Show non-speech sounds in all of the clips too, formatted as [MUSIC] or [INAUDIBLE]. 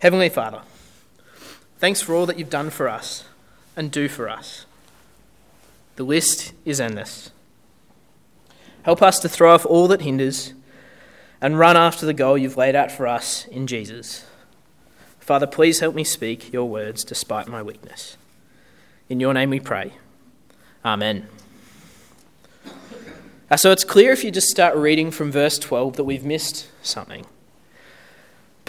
Heavenly Father, thanks for all that you've done for us and do for us. The list is endless. Help us to throw off all that hinders and run after the goal you've laid out for us in Jesus. Father, please help me speak your words despite my weakness. In your name we pray. Amen. Uh, so it's clear if you just start reading from verse 12 that we've missed something.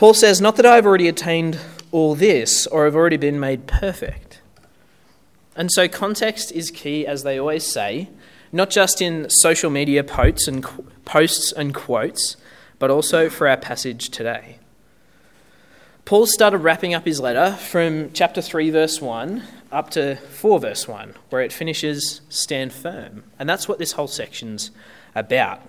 Paul says, Not that I've already attained all this or have already been made perfect. And so context is key, as they always say, not just in social media posts and, posts and quotes, but also for our passage today. Paul started wrapping up his letter from chapter 3, verse 1 up to 4 verse 1, where it finishes stand firm. And that's what this whole section's about.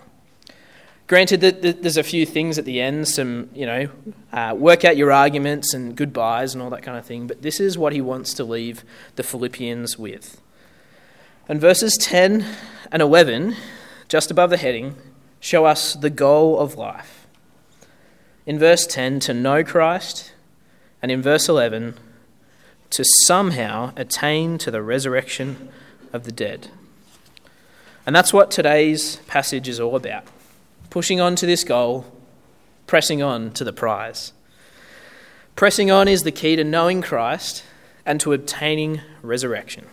Granted that there's a few things at the end, some, you know, uh, work out your arguments and goodbyes and all that kind of thing, but this is what he wants to leave the Philippians with. And verses 10 and 11, just above the heading, show us the goal of life. In verse 10, to know Christ, and in verse 11, to somehow attain to the resurrection of the dead. And that's what today's passage is all about pushing on to this goal, pressing on to the prize. Pressing on is the key to knowing Christ and to obtaining resurrection.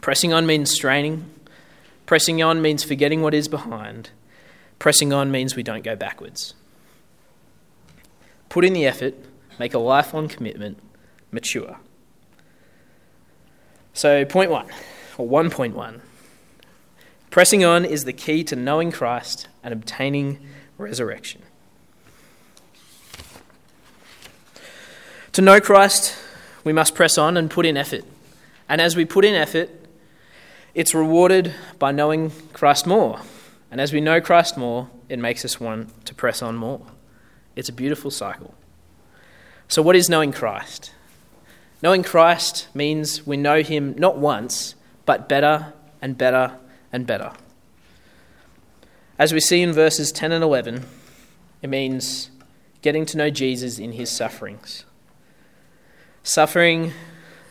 Pressing on means straining. Pressing on means forgetting what is behind. Pressing on means we don't go backwards. Put in the effort, make a lifelong commitment, mature. So, point one, or 1.1 pressing on is the key to knowing Christ and obtaining resurrection. To know Christ, we must press on and put in effort. And as we put in effort, it's rewarded by knowing Christ more. And as we know Christ more, it makes us want to press on more. It's a beautiful cycle. So, what is knowing Christ? Knowing Christ means we know him not once, but better and better and better. As we see in verses 10 and 11, it means getting to know Jesus in his sufferings. Suffering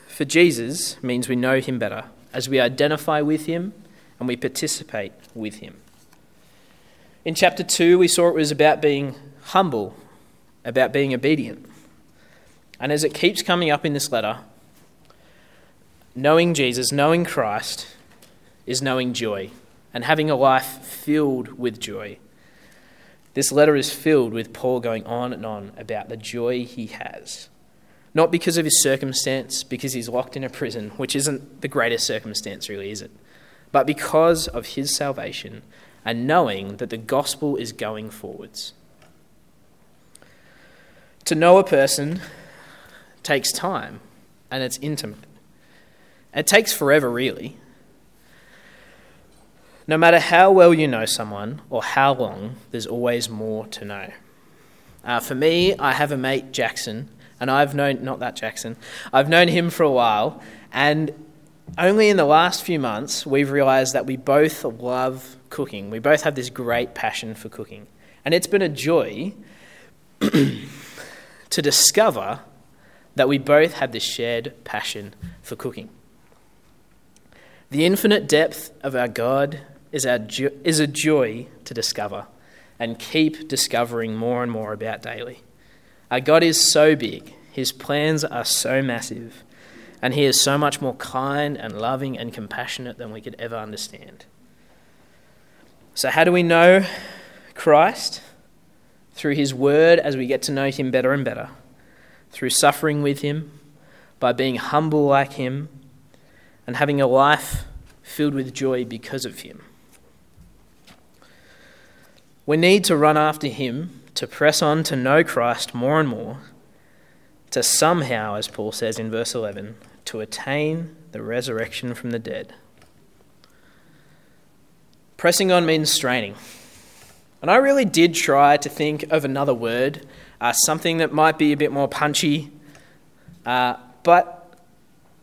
for Jesus means we know him better as we identify with him and we participate with him. In chapter 2, we saw it was about being humble, about being obedient. And as it keeps coming up in this letter, knowing Jesus, knowing Christ, is knowing joy and having a life filled with joy. This letter is filled with Paul going on and on about the joy he has. Not because of his circumstance, because he's locked in a prison, which isn't the greatest circumstance, really, is it? But because of his salvation and knowing that the gospel is going forwards. To know a person takes time and it's intimate. It takes forever, really. No matter how well you know someone or how long, there's always more to know. Uh, for me, I have a mate, Jackson, and I've known, not that Jackson, I've known him for a while, and only in the last few months we've realised that we both love cooking. We both have this great passion for cooking. And it's been a joy [CLEARS THROAT] to discover that we both have this shared passion for cooking. The infinite depth of our God is, our jo- is a joy to discover and keep discovering more and more about daily. Our God is so big, His plans are so massive, and He is so much more kind and loving and compassionate than we could ever understand. So, how do we know Christ? Through His Word as we get to know Him better and better through suffering with Him, by being humble like Him, and having a life filled with joy because of Him. We need to run after Him to press on to know Christ more and more, to somehow, as Paul says in verse 11, to attain the resurrection from the dead. Pressing on means straining. And I really did try to think of another word uh, something that might be a bit more punchy. Uh, but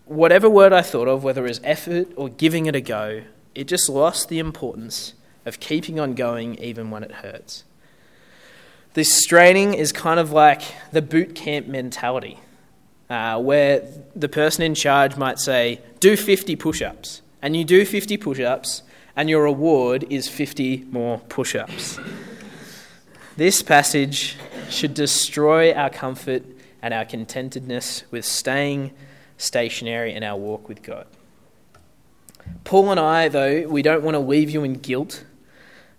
whatever word I thought of, whether it was effort or giving it a go, it just lost the importance of keeping on going even when it hurts. This straining is kind of like the boot camp mentality, uh, where the person in charge might say, Do 50 push ups. And you do 50 push ups, and your reward is 50 more push ups. This passage should destroy our comfort and our contentedness with staying stationary in our walk with God. Paul and I, though, we don't want to leave you in guilt.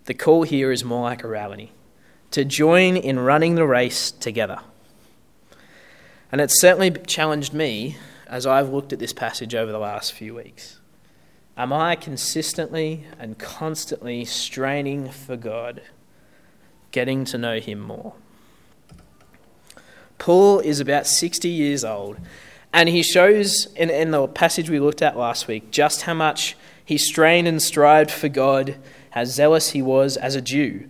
The call here is more like a rally to join in running the race together. And it's certainly challenged me as I've looked at this passage over the last few weeks. Am I consistently and constantly straining for God, getting to know Him more? Paul is about 60 years old, and he shows in, in the passage we looked at last week just how much he strained and strived for God, how zealous he was as a Jew.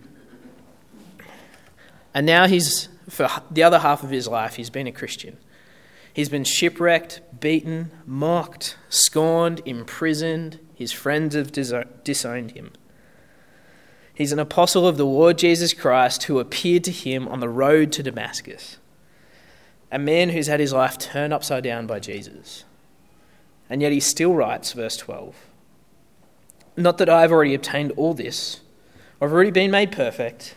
And now he's, for the other half of his life, he's been a Christian. He's been shipwrecked, beaten, mocked, scorned, imprisoned. His friends have disowned him. He's an apostle of the Lord Jesus Christ who appeared to him on the road to Damascus. A man who's had his life turned upside down by Jesus. And yet he still writes, verse 12 Not that I've already obtained all this, I've already been made perfect.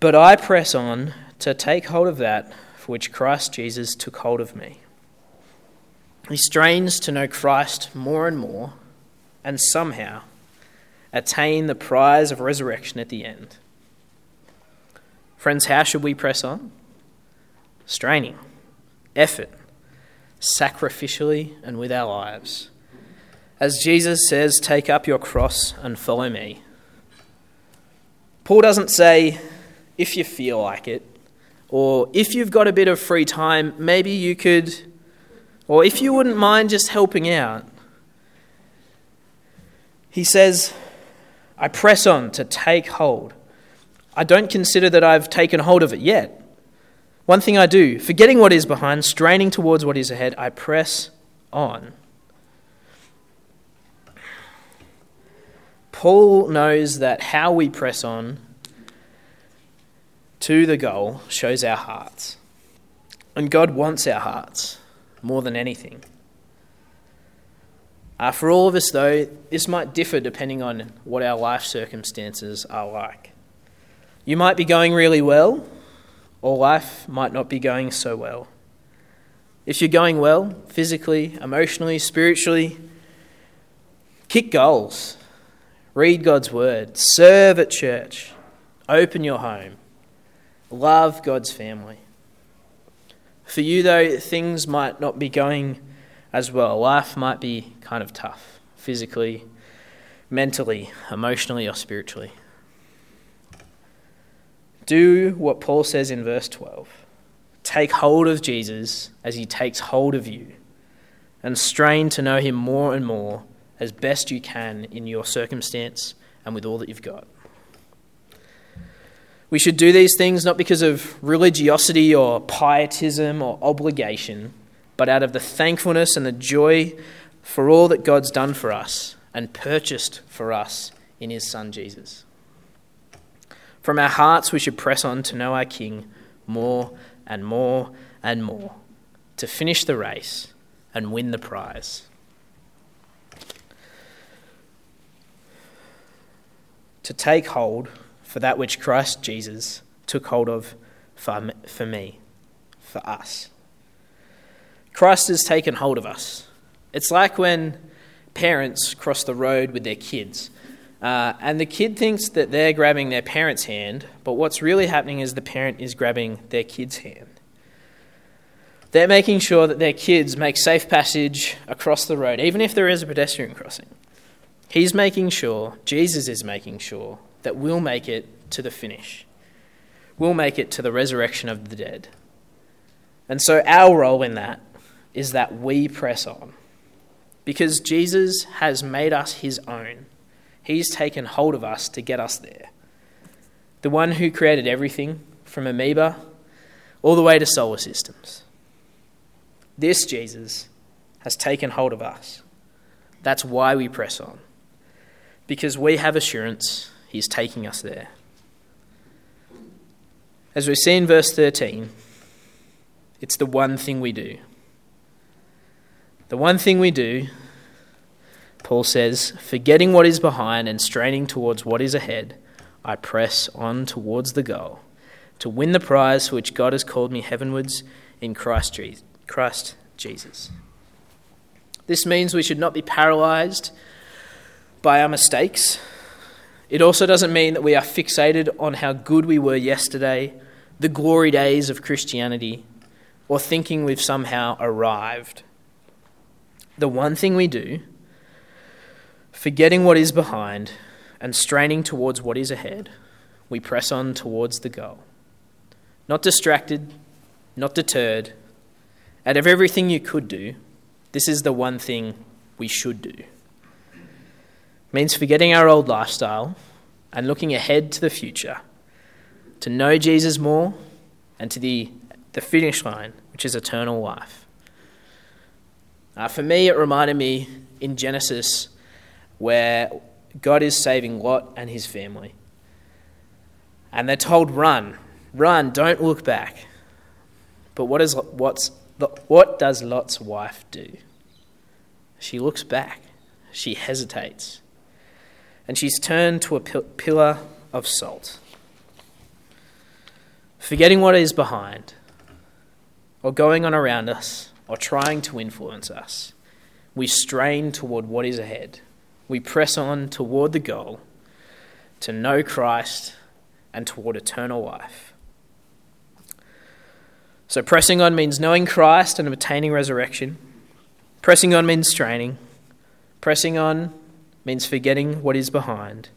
But I press on to take hold of that for which Christ Jesus took hold of me. He strains to know Christ more and more, and somehow attain the prize of resurrection at the end. Friends, how should we press on? Straining, effort, sacrificially, and with our lives. As Jesus says, take up your cross and follow me. Paul doesn't say, if you feel like it. Or if you've got a bit of free time, maybe you could, or if you wouldn't mind just helping out. He says, I press on to take hold. I don't consider that I've taken hold of it yet. One thing I do, forgetting what is behind, straining towards what is ahead, I press on. Paul knows that how we press on to the goal shows our hearts. And God wants our hearts more than anything. Uh, for all of us, though, this might differ depending on what our life circumstances are like. You might be going really well, or life might not be going so well. If you're going well, physically, emotionally, spiritually, kick goals, read God's word, serve at church, open your home, Love God's family. For you, though, things might not be going as well. Life might be kind of tough, physically, mentally, emotionally, or spiritually. Do what Paul says in verse 12 take hold of Jesus as he takes hold of you, and strain to know him more and more as best you can in your circumstance and with all that you've got. We should do these things not because of religiosity or pietism or obligation, but out of the thankfulness and the joy for all that God's done for us and purchased for us in his Son Jesus. From our hearts, we should press on to know our King more and more and more, to finish the race and win the prize. To take hold for that which Christ Jesus took hold of for, for me, for us. Christ has taken hold of us. It's like when parents cross the road with their kids. Uh, and the kid thinks that they're grabbing their parent's hand, but what's really happening is the parent is grabbing their kid's hand. They're making sure that their kids make safe passage across the road, even if there is a pedestrian crossing. He's making sure, Jesus is making sure, that we'll make it to the finish. We'll make it to the resurrection of the dead. And so our role in that is that we press on. Because Jesus has made us his own. He's taken hold of us to get us there. The one who created everything from amoeba all the way to solar systems. This Jesus has taken hold of us. That's why we press on. Because we have assurance He's taking us there. As we see in verse 13, it's the one thing we do. The one thing we do, Paul says, forgetting what is behind and straining towards what is ahead, I press on towards the goal to win the prize for which God has called me heavenwards in Christ Jesus. This means we should not be paralyzed by our mistakes. It also doesn't mean that we are fixated on how good we were yesterday, the glory days of Christianity, or thinking we've somehow arrived. The one thing we do, forgetting what is behind and straining towards what is ahead, we press on towards the goal. Not distracted, not deterred. Out of everything you could do, this is the one thing we should do means forgetting our old lifestyle and looking ahead to the future, to know Jesus more and to the, the finish line, which is eternal life. Uh, for me, it reminded me in Genesis where God is saving Lot and his family. And they're told, run, run, don't look back. But what, is, what's, what does Lot's wife do? She looks back, she hesitates and she's turned to a pillar of salt. Forgetting what is behind, or going on around us, or trying to influence us, we strain toward what is ahead. We press on toward the goal to know Christ and toward eternal life. So, pressing on means knowing Christ and obtaining resurrection. Pressing on means straining. Pressing on means forgetting what is behind.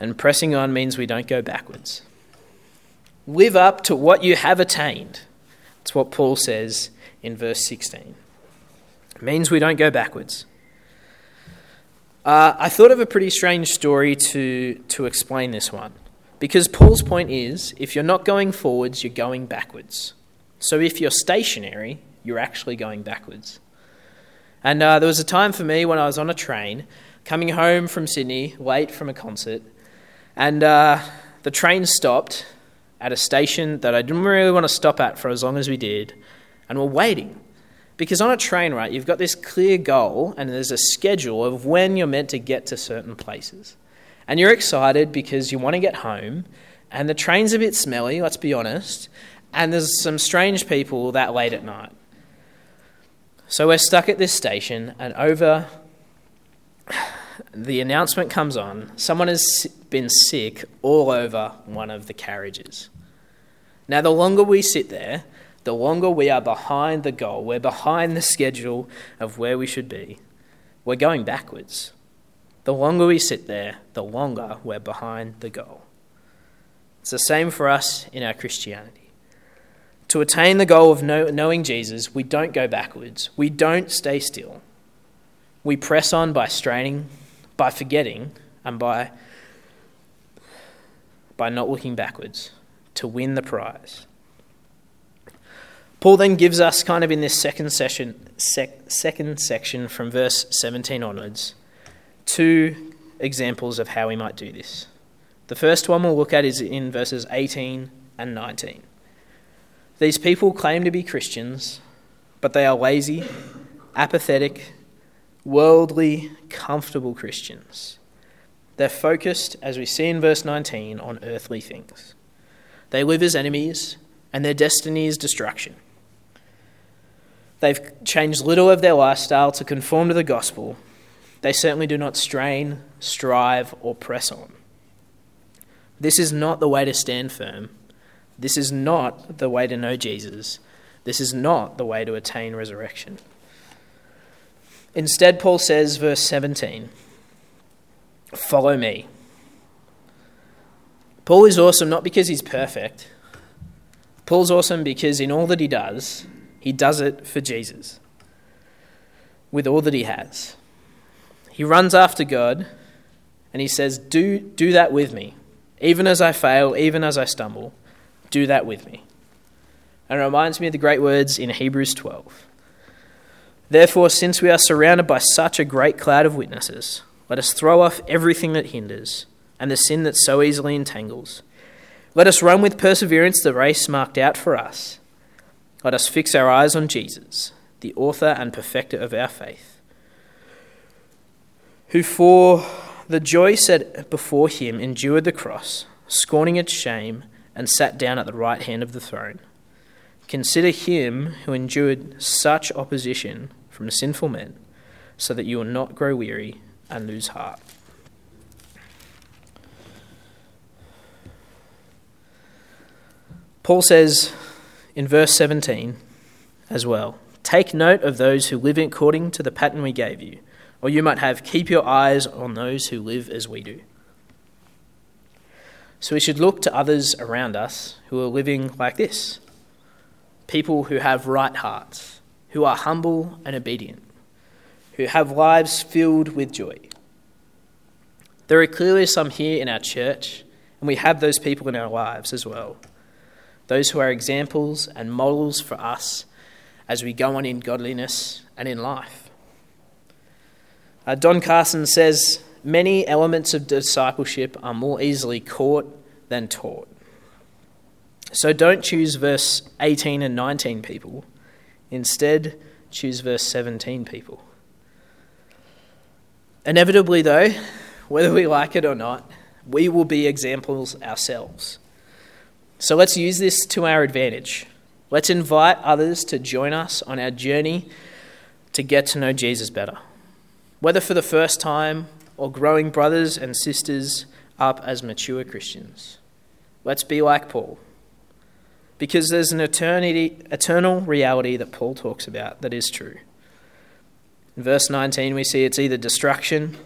And pressing on means we don't go backwards. Live up to what you have attained. That's what Paul says in verse 16. It means we don't go backwards. Uh, I thought of a pretty strange story to, to explain this one. Because Paul's point is if you're not going forwards, you're going backwards. So if you're stationary, you're actually going backwards. And uh, there was a time for me when I was on a train coming home from Sydney, late from a concert, and uh, the train stopped at a station that I didn't really want to stop at for as long as we did, and we're waiting. Because on a train, right, you've got this clear goal and there's a schedule of when you're meant to get to certain places. And you're excited because you want to get home, and the train's a bit smelly, let's be honest, and there's some strange people that late at night. So we're stuck at this station, and over the announcement comes on someone has been sick all over one of the carriages. Now, the longer we sit there, the longer we are behind the goal, we're behind the schedule of where we should be. We're going backwards. The longer we sit there, the longer we're behind the goal. It's the same for us in our Christianity. To attain the goal of know, knowing Jesus, we don't go backwards. We don't stay still. We press on by straining, by forgetting, and by, by not looking backwards to win the prize. Paul then gives us, kind of in this second, session, sec, second section from verse 17 onwards, two examples of how we might do this. The first one we'll look at is in verses 18 and 19. These people claim to be Christians, but they are lazy, apathetic, worldly, comfortable Christians. They're focused, as we see in verse 19, on earthly things. They live as enemies, and their destiny is destruction. They've changed little of their lifestyle to conform to the gospel. They certainly do not strain, strive, or press on. This is not the way to stand firm this is not the way to know Jesus. This is not the way to attain resurrection. Instead, Paul says, verse 17, follow me. Paul is awesome not because he's perfect. Paul's awesome because in all that he does, he does it for Jesus with all that he has. He runs after God and he says, Do, do that with me. Even as I fail, even as I stumble, do that with me. And it reminds me of the great words in Hebrews 12. Therefore, since we are surrounded by such a great cloud of witnesses, let us throw off everything that hinders and the sin that so easily entangles. Let us run with perseverance the race marked out for us. Let us fix our eyes on Jesus, the author and perfecter of our faith, who for the joy set before him endured the cross, scorning its shame, and sat down at the right hand of the throne. Consider him who endured such opposition from sinful men, so that you will not grow weary and lose heart. Paul says in verse 17 as well Take note of those who live according to the pattern we gave you, or you might have, Keep your eyes on those who live as we do. So we should look to others around us who are living like this people who have right hearts, who are humble and obedient, who have lives filled with joy. There are clearly some here in our church, and we have those people in our lives as well those who are examples and models for us as we go on in godliness and in life. Uh, Don Carson says many elements of discipleship are more easily caught than taught. So don't choose verse 18 and 19 people. Instead, choose verse 17 people. Inevitably, though, whether we like it or not, we will be examples ourselves. So let's use this to our advantage. Let's invite others to join us on our journey to get to know Jesus better. Whether for the first time or growing brothers and sisters up as mature Christians. Let's be like Paul. Because there's an eternity, eternal reality that Paul talks about that is true. In verse 19, we see it's either destruction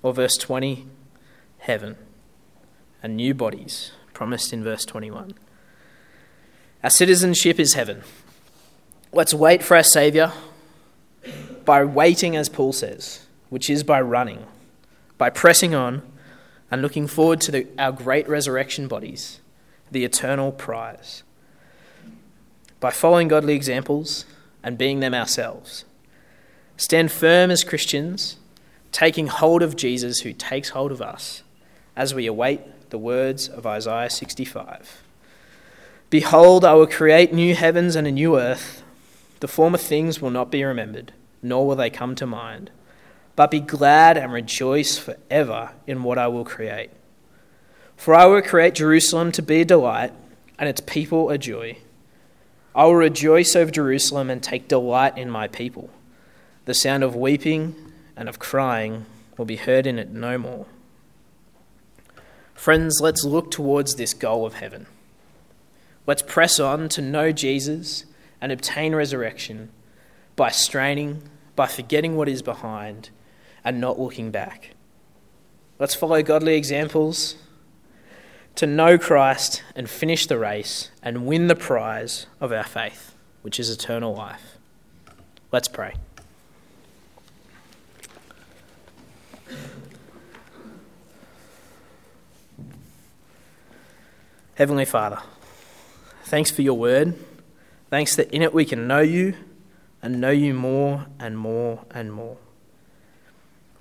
or verse 20, heaven and new bodies promised in verse 21. Our citizenship is heaven. Let's wait for our Saviour by waiting, as Paul says, which is by running, by pressing on, and looking forward to the, our great resurrection bodies, the eternal prize. By following godly examples and being them ourselves. Stand firm as Christians, taking hold of Jesus who takes hold of us as we await the words of Isaiah 65 Behold, I will create new heavens and a new earth. The former things will not be remembered, nor will they come to mind. But be glad and rejoice forever in what I will create. For I will create Jerusalem to be a delight, and its people a joy. I will rejoice over Jerusalem and take delight in my people. The sound of weeping and of crying will be heard in it no more. Friends, let's look towards this goal of heaven. Let's press on to know Jesus and obtain resurrection by straining, by forgetting what is behind, and not looking back. Let's follow godly examples to know Christ and finish the race and win the prize of our faith, which is eternal life. Let's pray. Heavenly Father, thanks for your word. Thanks that in it we can know you and know you more and more and more.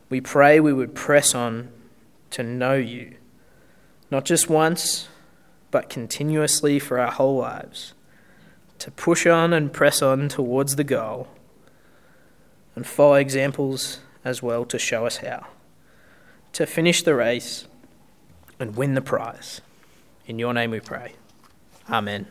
We pray we would press on to know you, not just once, but continuously for our whole lives, to push on and press on towards the goal, and follow examples as well to show us how, to finish the race and win the prize. In your name we pray. Amen.